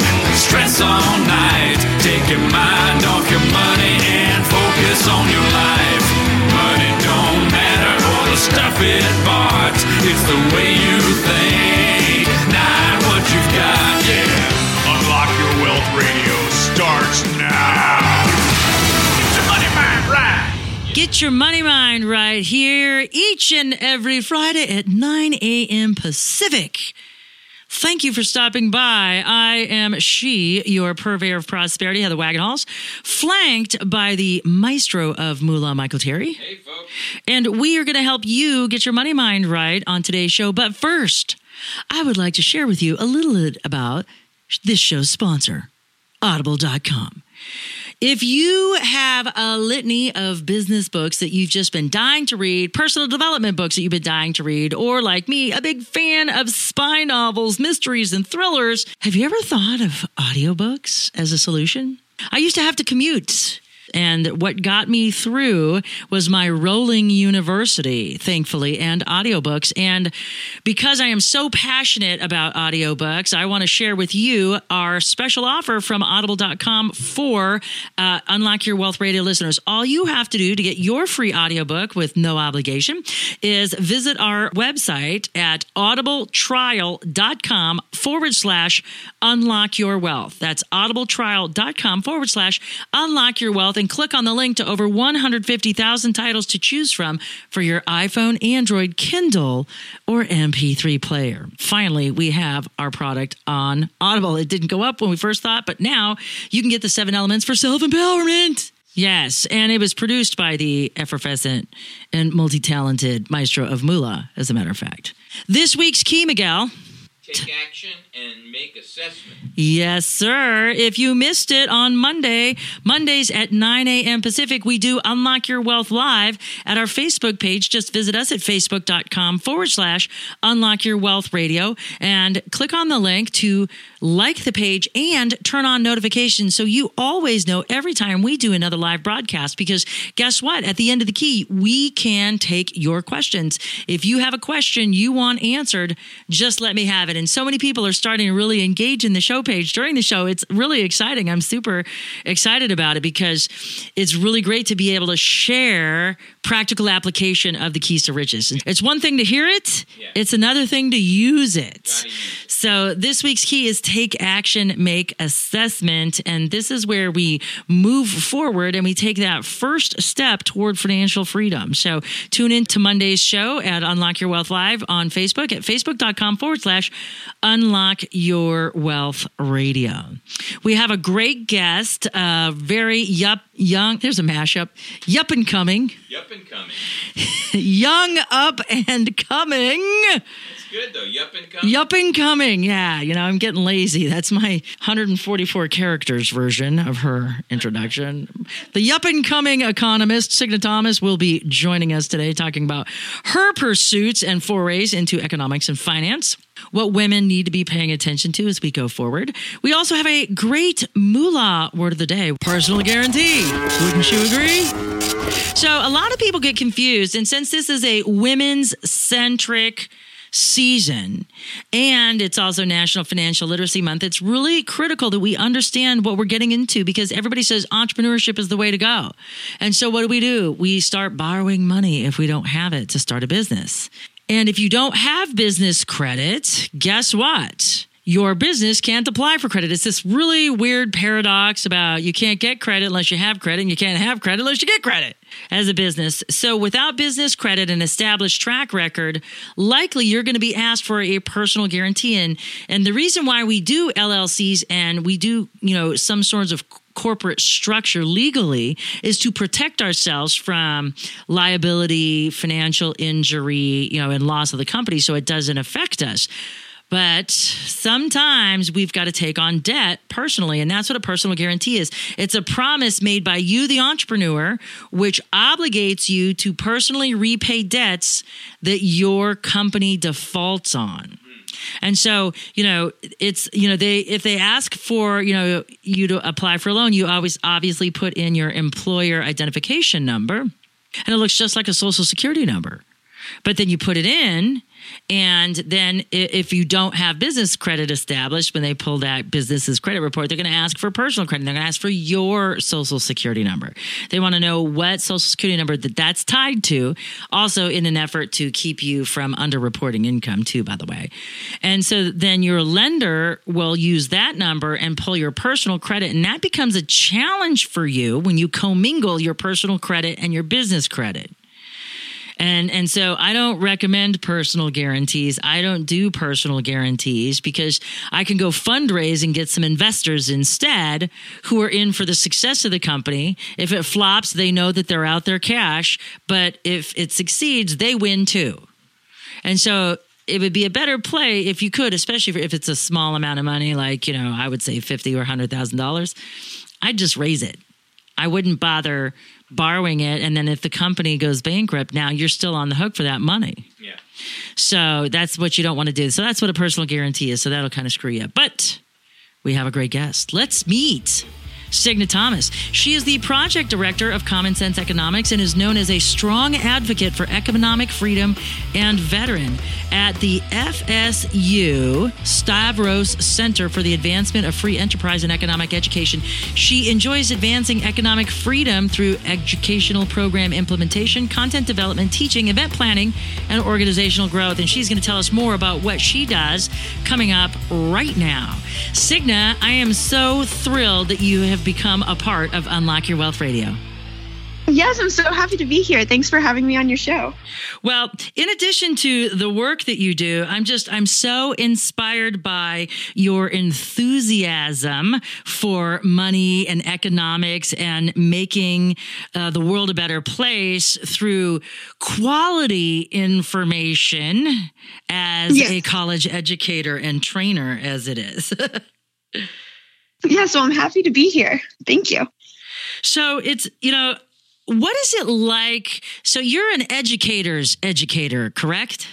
Work all day, stress all night. Take your mind off your money and focus on your life. Money don't matter or the stuff it bought. It's the way you think, not what you've got. Yeah. Unlock Your Wealth Radio starts now. Get your money mind right. Get your money mind right here each and every Friday at 9 a.m. Pacific. Thank you for stopping by. I am she, your purveyor of prosperity, Heather Wagenhals, flanked by the maestro of Moolah, Michael Terry. Hey, folks. And we are going to help you get your money mind right on today's show. But first, I would like to share with you a little bit about this show's sponsor, Audible.com. If you have a litany of business books that you've just been dying to read, personal development books that you've been dying to read, or like me, a big fan of spy novels, mysteries, and thrillers, have you ever thought of audiobooks as a solution? I used to have to commute. And what got me through was my rolling university, thankfully, and audiobooks. And because I am so passionate about audiobooks, I want to share with you our special offer from audible.com for uh, Unlock Your Wealth Radio listeners. All you have to do to get your free audiobook with no obligation is visit our website at audibletrial.com forward slash unlock your wealth. That's audibletrial.com forward slash unlock your wealth and click on the link to over 150,000 titles to choose from for your iPhone, Android, Kindle, or MP3 player. Finally, we have our product on Audible. It didn't go up when we first thought, but now you can get the seven elements for self empowerment. Yes, and it was produced by the effervescent and multi talented maestro of Moolah, as a matter of fact. This week's key, Miguel. Take action and make assessment. Yes, sir. If you missed it on Monday, Mondays at 9 a.m. Pacific, we do Unlock Your Wealth Live at our Facebook page. Just visit us at facebook.com forward slash Unlock Your Wealth Radio and click on the link to like the page and turn on notifications so you always know every time we do another live broadcast. Because guess what? At the end of the key, we can take your questions. If you have a question you want answered, just let me have it. And so many people are starting to really engage in the show page during the show. It's really exciting. I'm super excited about it because it's really great to be able to share practical application of the keys to riches. It's one thing to hear it, it's another thing to use it. So this week's key is take action, make assessment. And this is where we move forward and we take that first step toward financial freedom. So tune in to Monday's show at Unlock Your Wealth Live on Facebook at facebook.com forward slash unlock your wealth radio. We have a great guest, uh, very yup, young, there's a mashup, yup and coming, Yup and coming. young up and coming. It's good though. Yup and coming. Yup and coming. Yeah, you know, I'm getting lazy. That's my 144 characters version of her introduction. The Yup and coming economist, Signe Thomas, will be joining us today talking about her pursuits and forays into economics and finance. What women need to be paying attention to as we go forward. We also have a great moolah word of the day personal guarantee. Wouldn't you agree? So, a lot of people get confused. And since this is a women's centric season and it's also National Financial Literacy Month, it's really critical that we understand what we're getting into because everybody says entrepreneurship is the way to go. And so, what do we do? We start borrowing money if we don't have it to start a business. And if you don't have business credit, guess what? Your business can't apply for credit. It's this really weird paradox about you can't get credit unless you have credit, and you can't have credit unless you get credit as a business. So, without business credit and established track record, likely you're going to be asked for a personal guarantee. And, and the reason why we do LLCs and we do, you know, some sorts of corporate structure legally is to protect ourselves from liability, financial injury, you know, and loss of the company so it doesn't affect us. But sometimes we've got to take on debt personally, and that's what a personal guarantee is. It's a promise made by you, the entrepreneur, which obligates you to personally repay debts that your company defaults on. And so, you know, it's you know they if they ask for you know you to apply for a loan, you always obviously put in your employer identification number, and it looks just like a social security number. But then you put it in, and then if you don't have business credit established, when they pull that business's credit report, they're going to ask for personal credit. They're going to ask for your social security number. They want to know what social security number that that's tied to, also in an effort to keep you from underreporting income, too, by the way. And so then your lender will use that number and pull your personal credit. And that becomes a challenge for you when you commingle your personal credit and your business credit. And and so I don't recommend personal guarantees. I don't do personal guarantees because I can go fundraise and get some investors instead who are in for the success of the company. If it flops, they know that they're out their cash, but if it succeeds, they win too. And so it would be a better play if you could, especially if it's a small amount of money, like, you know, I would say fifty or hundred thousand dollars. I'd just raise it. I wouldn't bother borrowing it and then if the company goes bankrupt now you're still on the hook for that money. Yeah. so that's what you don't want to do. So that's what a personal guarantee is so that'll kind of screw you up. But we have a great guest. Let's meet Signe Thomas. She is the project director of Common Sense Economics and is known as a strong advocate for economic freedom and veteran at the FSU Stavros Center for the Advancement of Free Enterprise and Economic Education. She enjoys advancing economic freedom through educational program implementation, content development, teaching, event planning, and organizational growth. And she's going to tell us more about what she does coming up right now. Signe, I am so thrilled that you have become a part of Unlock Your Wealth Radio. Yes, I'm so happy to be here. Thanks for having me on your show. Well, in addition to the work that you do, I'm just I'm so inspired by your enthusiasm for money and economics and making uh, the world a better place through quality information as Yes. a college educator and trainer as it is. Yeah, so I'm happy to be here. Thank you. So it's, you know, what is it like? So you're an educator's educator, correct?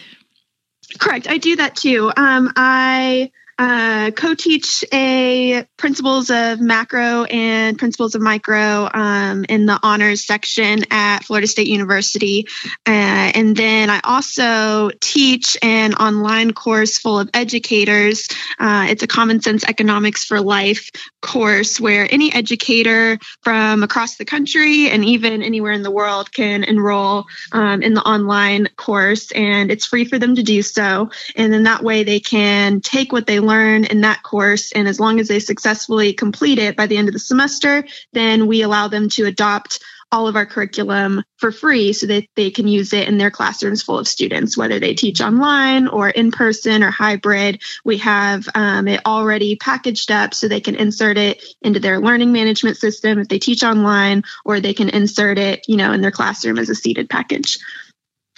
Correct. I do that too. Um, I uh, co-teach a principles of macro and principles of micro um, in the honors section at Florida State University, uh, and then I also teach an online course full of educators. Uh, it's a Common Sense Economics for Life course where any educator from across the country and even anywhere in the world can enroll um, in the online course, and it's free for them to do so. And then that way they can take what they learn in that course, and as long as they successfully complete it by the end of the semester, then we allow them to adopt all of our curriculum for free so that they can use it in their classrooms full of students, whether they teach online or in person or hybrid. We have um, it already packaged up so they can insert it into their learning management system if they teach online, or they can insert it, you know, in their classroom as a seated package.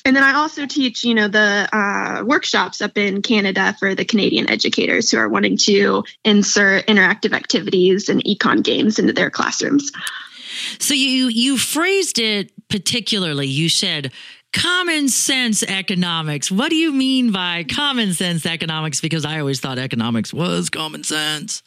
And then I also teach, you know, the uh, workshops up in Canada for the Canadian educators who are wanting to insert interactive activities and econ games into their classrooms. So you you phrased it particularly. You said common sense economics. What do you mean by common sense economics? Because I always thought economics was common sense.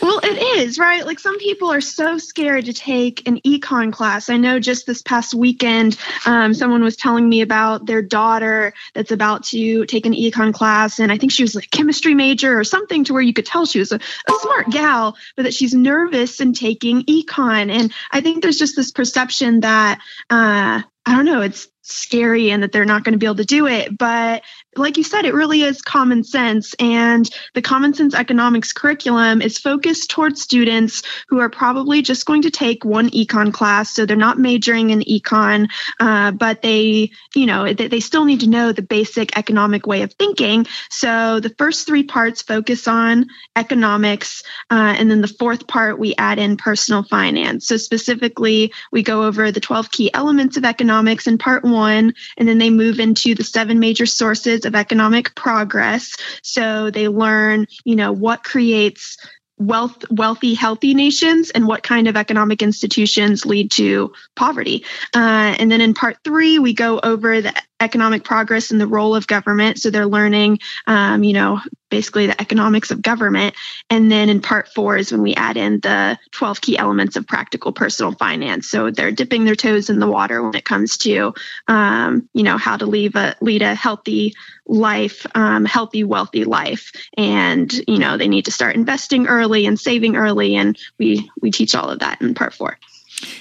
Well, it is, right? Like some people are so scared to take an econ class. I know just this past weekend, um, someone was telling me about their daughter that's about to take an econ class. And I think she was like a chemistry major or something to where you could tell she was a, a smart gal, but that she's nervous in taking econ. And I think there's just this perception that, uh, I don't know, it's scary and that they're not going to be able to do it. But like you said, it really is common sense. And the common sense economics curriculum is focused towards students who are probably just going to take one econ class. So they're not majoring in econ, uh, but they, you know, they, they still need to know the basic economic way of thinking. So the first three parts focus on economics. Uh, and then the fourth part, we add in personal finance. So specifically, we go over the 12 key elements of economics in part one, and then they move into the seven major sources of economic progress. So they learn, you know, what creates wealth wealthy healthy nations and what kind of economic institutions lead to poverty uh, and then in part three we go over the economic progress and the role of government. So they're learning um, you know basically the economics of government. And then in part four is when we add in the 12 key elements of practical personal finance. So they're dipping their toes in the water when it comes to um, you know how to leave a lead a healthy life um, healthy wealthy life. And you know they need to start investing early and saving early. And we we teach all of that in part four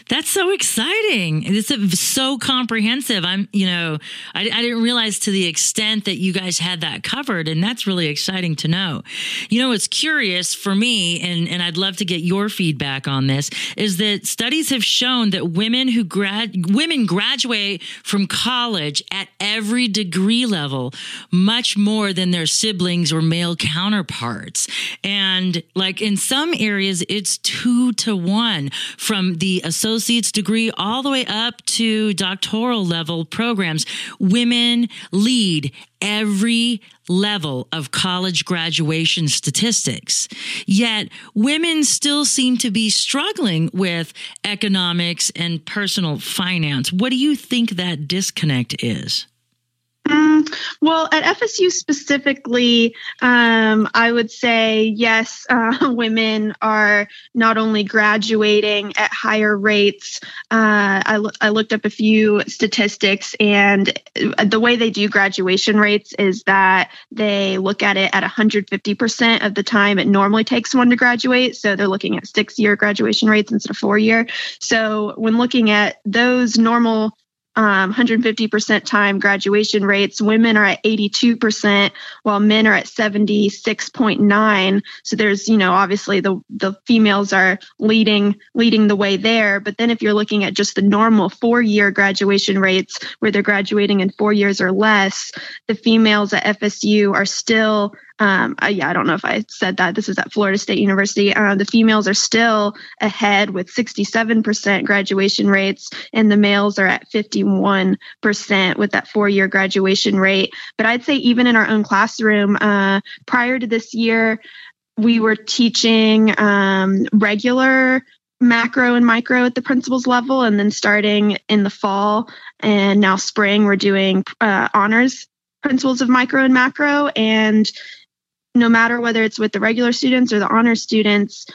that's so exciting. It's so comprehensive. I'm, you know, I, I, didn't realize to the extent that you guys had that covered, and that's really exciting to know. You know, it's curious for me, and, and I'd love to get your feedback on this, is that studies have shown that women who grad women graduate from college at every degree level much more than their siblings or male counterparts. And like in some areas, it's two to one from the associate's degree all the way up to doctoral level programs. Women lead every level of college graduation statistics. Yet women still seem to be struggling with economics and personal finance. What do you think that disconnect is? Mm, well, at FSU specifically, um, I would say yes, uh, women are not only graduating at higher rates. Uh, I, I looked up a few statistics, and the way they do graduation rates is that they look at it at 150% of the time it normally takes one to graduate. So they're looking at six year graduation rates instead of four year. So when looking at those normal um, 150% time graduation rates. Women are at 82%, while men are at 76.9. So there's, you know, obviously the the females are leading leading the way there. But then if you're looking at just the normal four year graduation rates, where they're graduating in four years or less, the females at FSU are still um, I, yeah, I don't know if I said that. This is at Florida State University. Uh, the females are still ahead with 67% graduation rates, and the males are at 51% with that four year graduation rate. But I'd say, even in our own classroom, uh, prior to this year, we were teaching um, regular macro and micro at the principal's level and then starting in the fall and now spring we're doing uh, honors principles of micro and macro and no matter whether it's with the regular students or the honor students,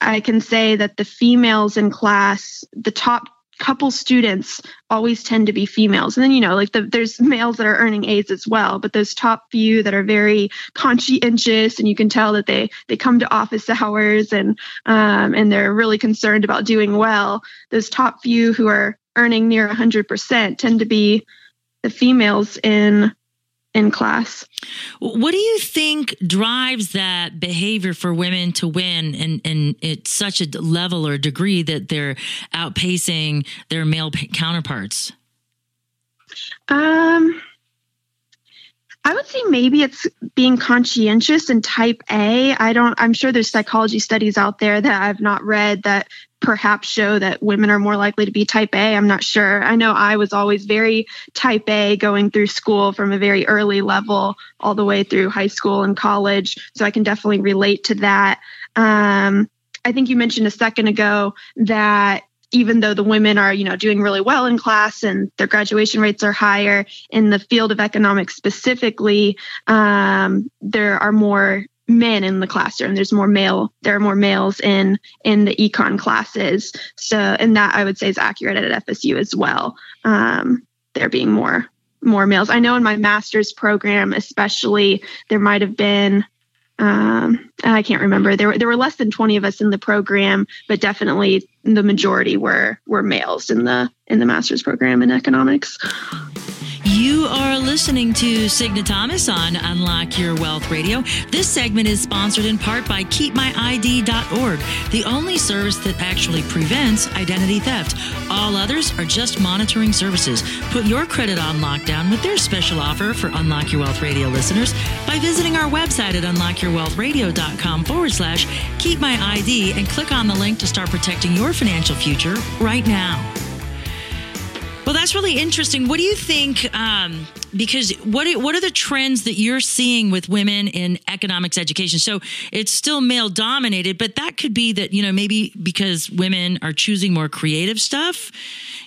I can say that the females in class, the top couple students always tend to be females. And then, you know, like the, there's males that are earning A's as well, but those top few that are very conscientious and you can tell that they, they come to office hours and, um, and they're really concerned about doing well. Those top few who are earning near 100% tend to be the females in in class. What do you think drives that behavior for women to win and, and it's such a level or degree that they're outpacing their male counterparts? Um, I would say maybe it's being conscientious and type A. I don't, I'm sure there's psychology studies out there that I've not read that perhaps show that women are more likely to be type A. I'm not sure. I know I was always very type A going through school from a very early level all the way through high school and college. So I can definitely relate to that. Um, I think you mentioned a second ago that even though the women are you know doing really well in class and their graduation rates are higher in the field of economics specifically um, there are more men in the classroom. There's more male there are more males in in the econ classes. So and that i would say is accurate at fsu as well. Um, there being more more males. I know in my master's program especially there might have been um, i can't remember there were there were less than 20 of us in the program but definitely the majority were were males in the in the master's program in economics you are listening to Signe Thomas on Unlock Your Wealth Radio. This segment is sponsored in part by KeepMyID.org, the only service that actually prevents identity theft. All others are just monitoring services. Put your credit on lockdown with their special offer for Unlock Your Wealth Radio listeners by visiting our website at unlockyourwealthradio.com forward slash keep my ID and click on the link to start protecting your financial future right now. Well, that's really interesting. What do you think? Um, because what what are the trends that you're seeing with women in economics education? So it's still male dominated, but that could be that you know maybe because women are choosing more creative stuff.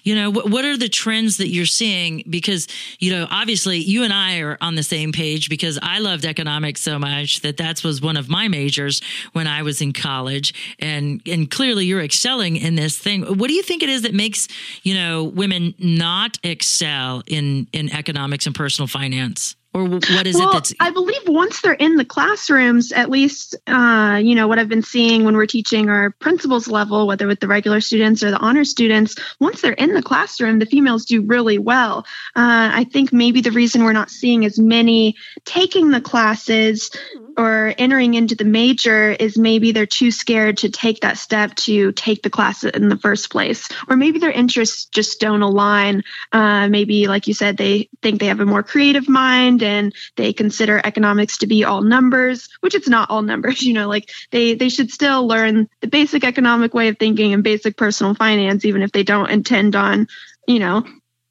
You know, what, what are the trends that you're seeing? Because you know, obviously, you and I are on the same page because I loved economics so much that that was one of my majors when I was in college, and and clearly you're excelling in this thing. What do you think it is that makes you know women not excel in in economics and personal finance? Or what is well, it that's I believe once they're in the classrooms, at least uh, you know what I've been seeing when we're teaching our principals level, whether with the regular students or the honor students. Once they're in the classroom, the females do really well. Uh, I think maybe the reason we're not seeing as many taking the classes or entering into the major is maybe they're too scared to take that step to take the class in the first place, or maybe their interests just don't align. Uh, maybe, like you said, they think they have a more creative mind and they consider economics to be all numbers, which it's not all numbers. You know, like they they should still learn the basic economic way of thinking and basic personal finance, even if they don't intend on, you know,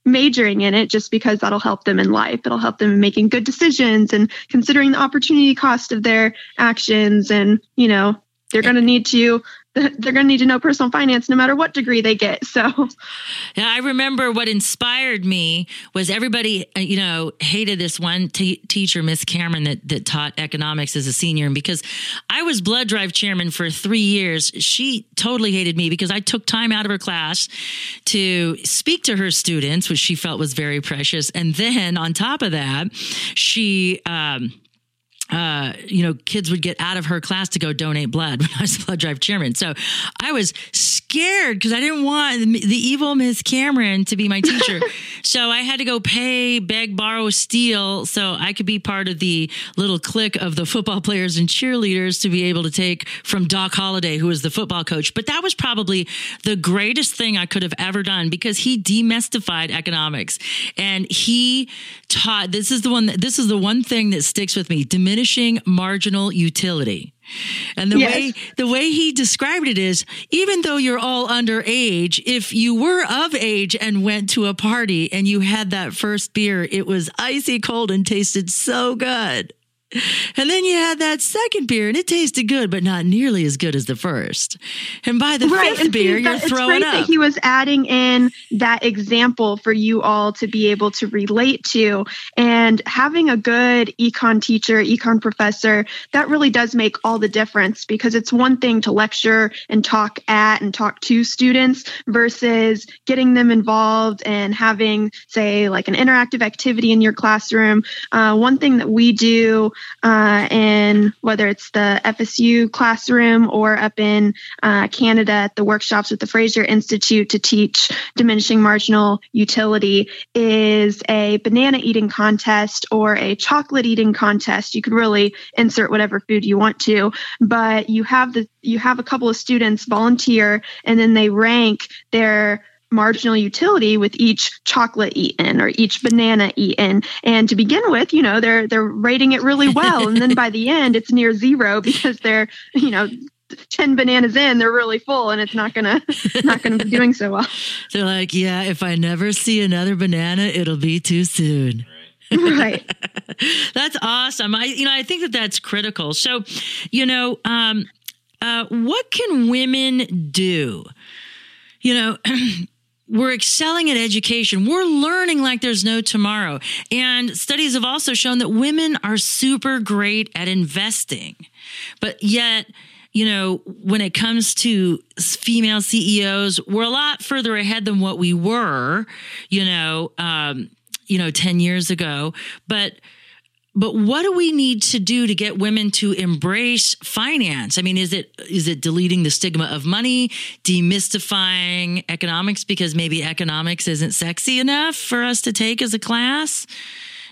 majoring in it just because that'll help them in life. It'll help them in making good decisions and considering the opportunity cost of their actions. And, you know, they're going to need to they're going to need to know personal finance no matter what degree they get. So, yeah, I remember what inspired me was everybody, uh, you know, hated this one t- teacher, Miss Cameron, that that taught economics as a senior, and because I was blood drive chairman for three years, she totally hated me because I took time out of her class to speak to her students, which she felt was very precious, and then on top of that, she. Um, uh, you know, kids would get out of her class to go donate blood when I was blood drive chairman. So I was scared because I didn't want the evil Miss Cameron to be my teacher. so I had to go pay, beg, borrow, steal so I could be part of the little clique of the football players and cheerleaders to be able to take from Doc Holliday, who was the football coach. But that was probably the greatest thing I could have ever done because he demystified economics and he taught this is the one this is the one thing that sticks with me diminishing marginal utility and the Yes. way the way he described it is even though you're all underage if you were of age and went to a party and you had that first beer it was icy cold and tasted so good and then you had that second beer and it tasted good but not nearly as good as the first. And by the fifth beer you're it's throwing great up. that he was adding in that example for you all to be able to relate to. And having a good econ teacher econ professor that really does make all the difference because it's one thing to lecture and talk at and talk to students versus getting them involved and having say like an interactive activity in your classroom. Uh, one thing that we do uh, in whether it's the FSU classroom or up in uh, Canada at the workshops with the Fraser Institute to teach diminishing marginal utility is a banana eating contest or a chocolate eating contest. You could really insert whatever food you want to, but you have the you have a couple of students volunteer and then they rank their marginal utility with each chocolate eaten or each banana eaten and to begin with you know they're they're rating it really well and then by the end it's near zero because they're you know 10 bananas in they're really full and it's not gonna not gonna be doing so well they're like yeah if i never see another banana it'll be too soon right that's awesome. I you know I think that that's critical. So, you know, um, uh, what can women do? You know. We're excelling at education. We're learning like there's no tomorrow. And studies have also shown that women are super great at investing. But yet, you know, when it comes to female CEOs, we're a lot further ahead than what we were, you know, um, you know, 10 years ago. But but what do we need to do to get women to embrace finance? I mean, is it is it deleting the stigma of money, demystifying economics because maybe economics isn't sexy enough for us to take as a class?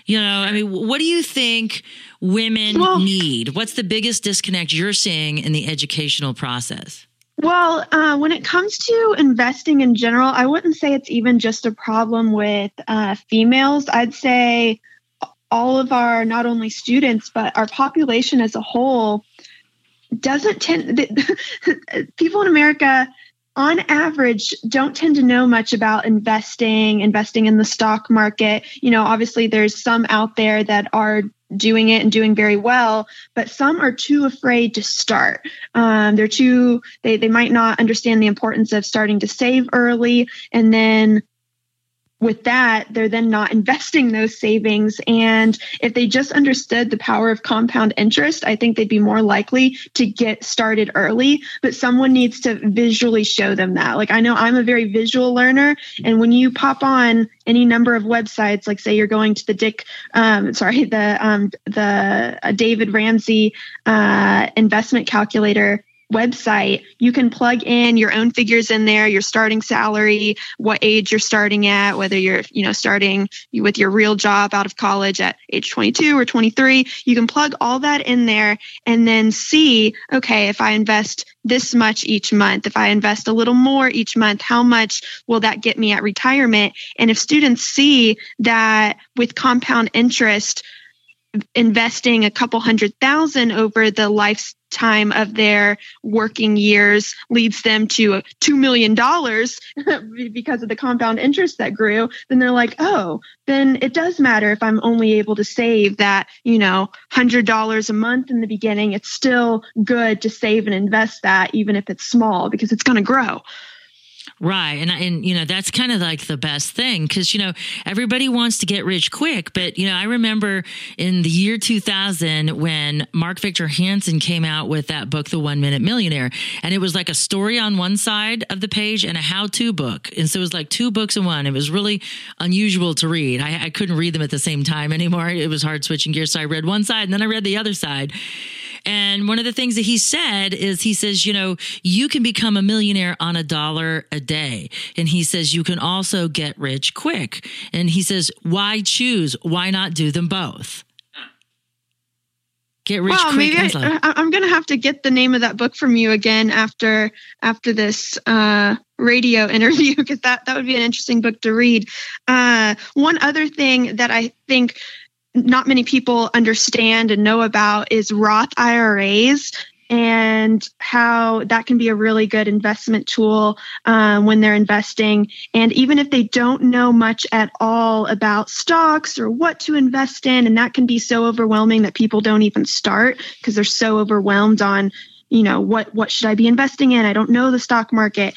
You know, I mean, what do you think women Well- need? What's the biggest disconnect you're seeing in the educational process? Well, uh, when it comes to investing in general, I wouldn't say it's even just a problem with uh, females. I'd say all of our, not only students, but our population as a whole doesn't tend, people in America on average don't tend to know much about investing investing in the stock market. You know obviously there's some out there that are doing it and doing very well but some are too afraid to start. Um, they're too they, they might not understand the importance of starting to save early and then with that, they're then not investing those savings. And if they just understood the power of compound interest, I think they'd be more likely to get started early. But someone needs to visually show them that. Like I know I'm a very visual learner. And when you pop on any number of websites, like say you're going to the Dick, um, sorry, the um, the uh, David Ramsey uh, investment calculator website, you can plug in your own figures in there, your starting salary, what age you're starting at, whether you're, you know, starting with your real job out of college at age 22 or 23. You can plug all that in there and then see, okay, if I invest this much each month, if I invest a little more each month, how much will that get me at retirement? And if students see that with compound interest, investing a couple hundred thousand over the lifetime of their working years leads them to $2 million because of the compound interest that grew, then they're like, oh, then it does matter if I'm only able to save that, you know, $100 a month in the beginning. It's still good to save and invest that, even if it's small, because it's going to grow. Right. And, and, you know, that's kind of like the best thing because, you know, everybody wants to get rich quick. But, you know, I remember in the year 2000 when Mark Victor Hansen came out with that book, The One Minute Millionaire, and it was like a story on one side of the page and a how to book. And so it was like two books in one. It was really unusual to read. I, I couldn't read them at the same time anymore. It was hard switching gears. So I read one side and then I read the other side. And one of the things that he said is he says, you know, you can become a millionaire on a dollar a day. And he says, you can also get rich quick. And he says, why choose? Why not do them both? Get rich well, quick. Maybe I, am going to have to get the name of that book from you again after after this uh, radio interview because that that would be an interesting book to read. Uh, one other thing that I think not many people understand and know about is Roth IRAs and how that can be a really good investment tool um, when they're investing. And even if they don't know much at all about stocks or what to invest in, and that can be so overwhelming that people don't even start because they're so overwhelmed on, you know, what what should I be investing in? I don't know the stock market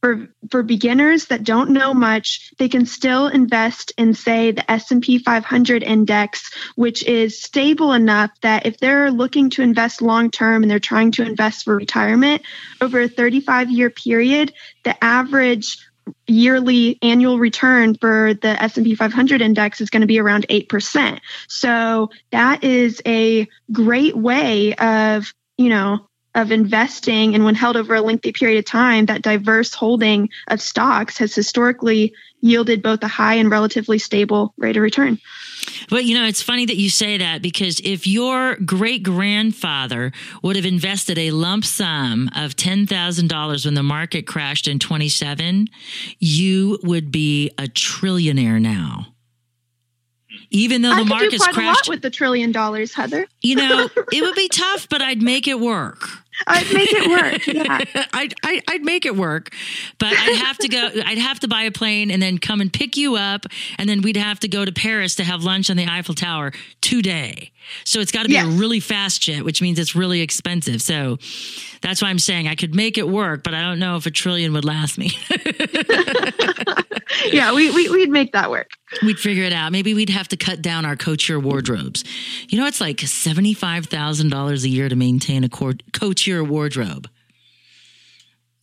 for for beginners that don't know much they can still invest in say the S&P 500 index which is stable enough that if they're looking to invest long term and they're trying to invest for retirement over a 35 year period the average yearly annual return for the S&P 500 index is going to be around 8%. So that is a great way of, you know, of investing and when held over a lengthy period of time, that diverse holding of stocks has historically yielded both a high and relatively stable rate of return. But you know, it's funny that you say that because if your great grandfather would have invested a lump sum of $10,000 when the market crashed in 27, you would be a trillionaire now even though the market's crashed with the trillion dollars, Heather. You know, it would be tough, but I'd make it work. I'd make it work. Yeah. I'd, I, I'd make it work, but I'd have to go. I'd have to buy a plane and then come and pick you up, and then we'd have to go to Paris to have lunch on the Eiffel Tower today. So it's got to be yes. a really fast jet, which means it's really expensive. So that's why I'm saying I could make it work, but I don't know if a trillion would last me. yeah, we, we would make that work. We'd figure it out. Maybe we'd have to cut down our couture wardrobes. You know, it's like seventy five thousand dollars a year to maintain a couture wardrobe.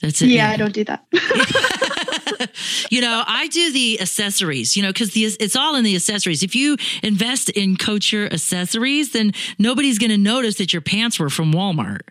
That's it. Yeah, yeah. I don't do that. you know, I do the accessories, you know, because it's all in the accessories. If you invest in couture accessories, then nobody's going to notice that your pants were from Walmart.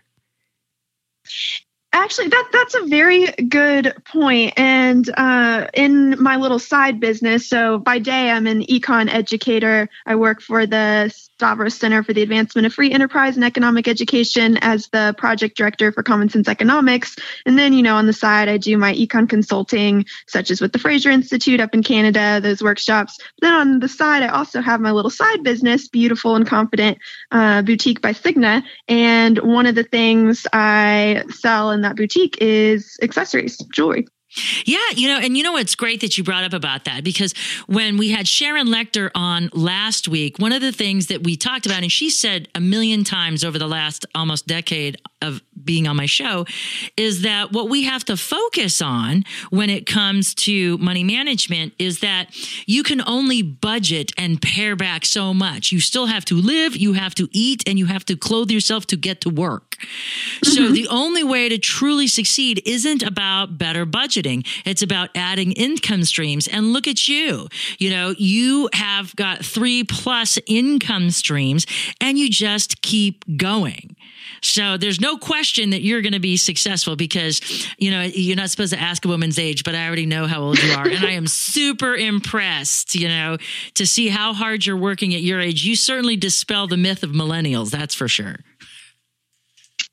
Actually, that that's a very good point. And uh, in my little side business, so by day I'm an econ educator. I work for the Stavros Center for the Advancement of Free Enterprise and Economic Education as the project director for Common Sense Economics. And then, you know, on the side, I do my econ consulting, such as with the Fraser Institute up in Canada, those workshops. Then on the side, I also have my little side business, Beautiful and Confident uh, Boutique by Signe. And one of the things I sell in that boutique is accessories, jewelry. Yeah, you know, and you know what's great that you brought up about that? Because when we had Sharon Lechter on last week, one of the things that we talked about, and she said a million times over the last almost decade of being on my show, is that what we have to focus on when it comes to money management is that you can only budget and pare back so much. You still have to live, you have to eat, and you have to clothe yourself to get to work. So mm-hmm. the only way to truly succeed isn't about better budgeting. It's about adding income streams. And look at you. You know, you have got three plus income streams and you just keep going. So there's no question that you're going to be successful because, you know, you're not supposed to ask a woman's age, but I already know how old you are. and I am super impressed, you know, to see how hard you're working at your age. You certainly dispel the myth of millennials. That's for sure.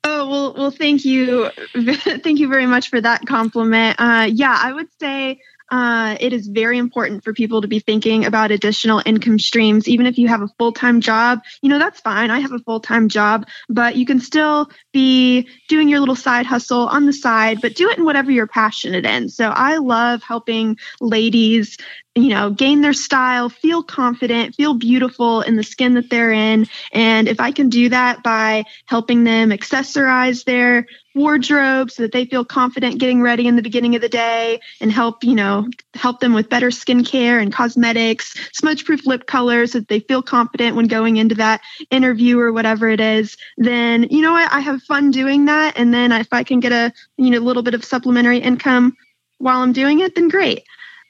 Oh well, well, thank you, thank you very much for that compliment. Uh, yeah, I would say uh, it is very important for people to be thinking about additional income streams. Even if you have a full time job, you know, that's fine. I have a full time job, but you can still be doing your little side hustle on the side, but do it in whatever you're passionate in. So I love helping ladies you know, gain their style, feel confident, feel beautiful in the skin that they're in. And if I can do that by helping them accessorize their wardrobe so that they feel confident getting ready in the beginning of the day and help, you know, help them with better skincare and cosmetics, smudge proof lip colors so that they feel confident when going into that interview or whatever it is, then you know what? I have fun doing that. And then if I can get a, you know, little bit of supplementary income while I'm doing it, then great.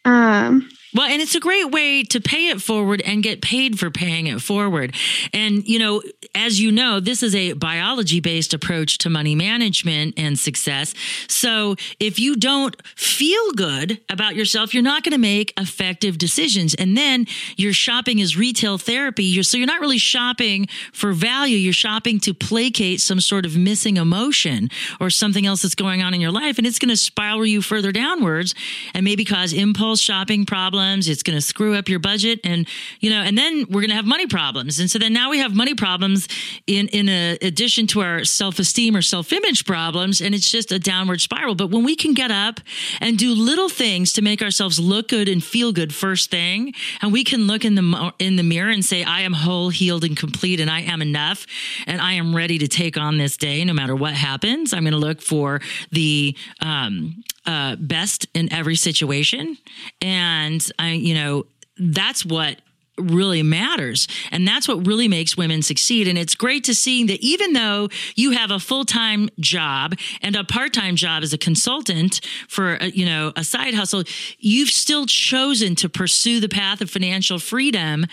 Um, well, and it's a great way to pay it forward and get paid for paying it forward. And, you know, as you know, this is a biology based approach to money management and success. So if you don't feel good about yourself, you're not going to make effective decisions. And then your shopping is retail therapy. You're, so you're not really shopping for value. You're shopping to placate some sort of missing emotion or something else that's going on in your life. And it's going to spiral you further downwards and maybe cause impulse shopping problems problems. It's going to screw up your budget. And, you know, and then we're going to have money problems. And so then now we have money problems in, in a, addition to our self esteem or self image problems. And it's just a downward spiral. But when we can get up and do little things to make ourselves look good and feel good first thing, and we can look in the, in the mirror and say, I am whole, healed, and complete, and I am enough, and I am ready to take on this day no matter what happens. I'm going to look for the, um, uh, best in every situation. And I, you know, that's what really matters. And that's what really makes women succeed. And it's great to see that even though you have a full-time job and a part-time job as a consultant for, a, you know, a side hustle, you've still chosen to pursue the path of financial freedom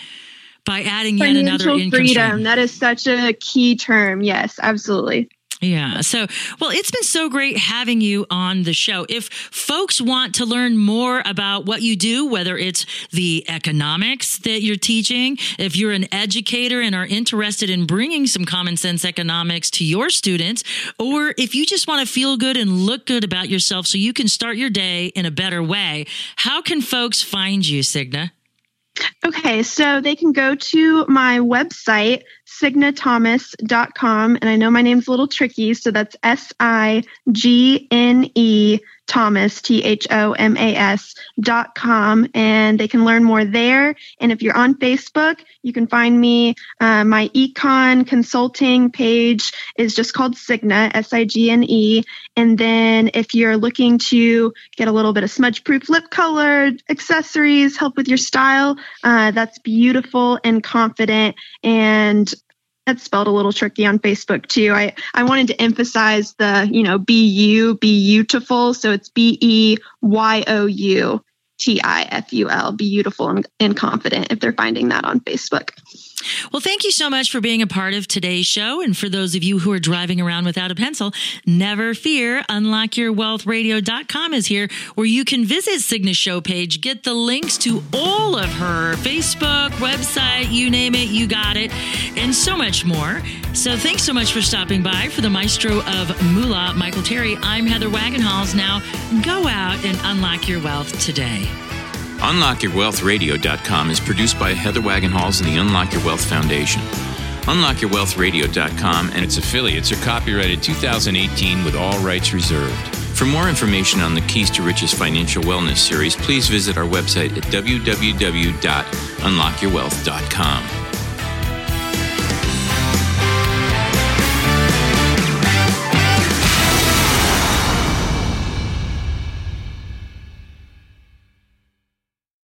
by adding yet another income freedom. stream. That is such a key term. Yes, absolutely. Yeah. So, well, it's been so great having you on the show. If folks want to learn more about what you do, whether it's the economics that you're teaching, if you're an educator and are interested in bringing some common sense economics to your students, or if you just want to feel good and look good about yourself so you can start your day in a better way, how can folks find you, Signe? Okay, so they can go to my website, signethomas.com. And I know my name's a little tricky, so that's S I G N E Thomas, T H O M A S dot com. And they can learn more there. And if you're on Facebook, you can find me. Uh, my econ consulting page is just called Signe, S I G N E. And then if you're looking to get a little bit of smudge proof lip color, accessories, help with your style, uh, that's beautiful and confident. And that's spelled a little tricky on Facebook too. I, I wanted to emphasize the, you know, be you, be beautiful. So it's B E Y O U T I F U L, beautiful and, and confident if they're finding that on Facebook. Well, thank you so much for being a part of today's show. And for those of you who are driving around without a pencil, never fear. UnlockYourWealthRadio.com is here where you can visit Signe's show page, get the links to all of her Facebook, website, you name it, you got it, and so much more. So thanks so much for stopping by. For the maestro of Moolah, Michael Terry, I'm Heather Wagenhals. Now go out and unlock your wealth today. UnlockYourWealthRadio.com is produced by Heather Wagenhals and the Unlock Your Wealth Foundation. UnlockYourWealthRadio.com and its affiliates are copyrighted 2018 with all rights reserved. For more information on the Keys to Riches Financial Wellness series, please visit our website at www.unlockyourwealth.com.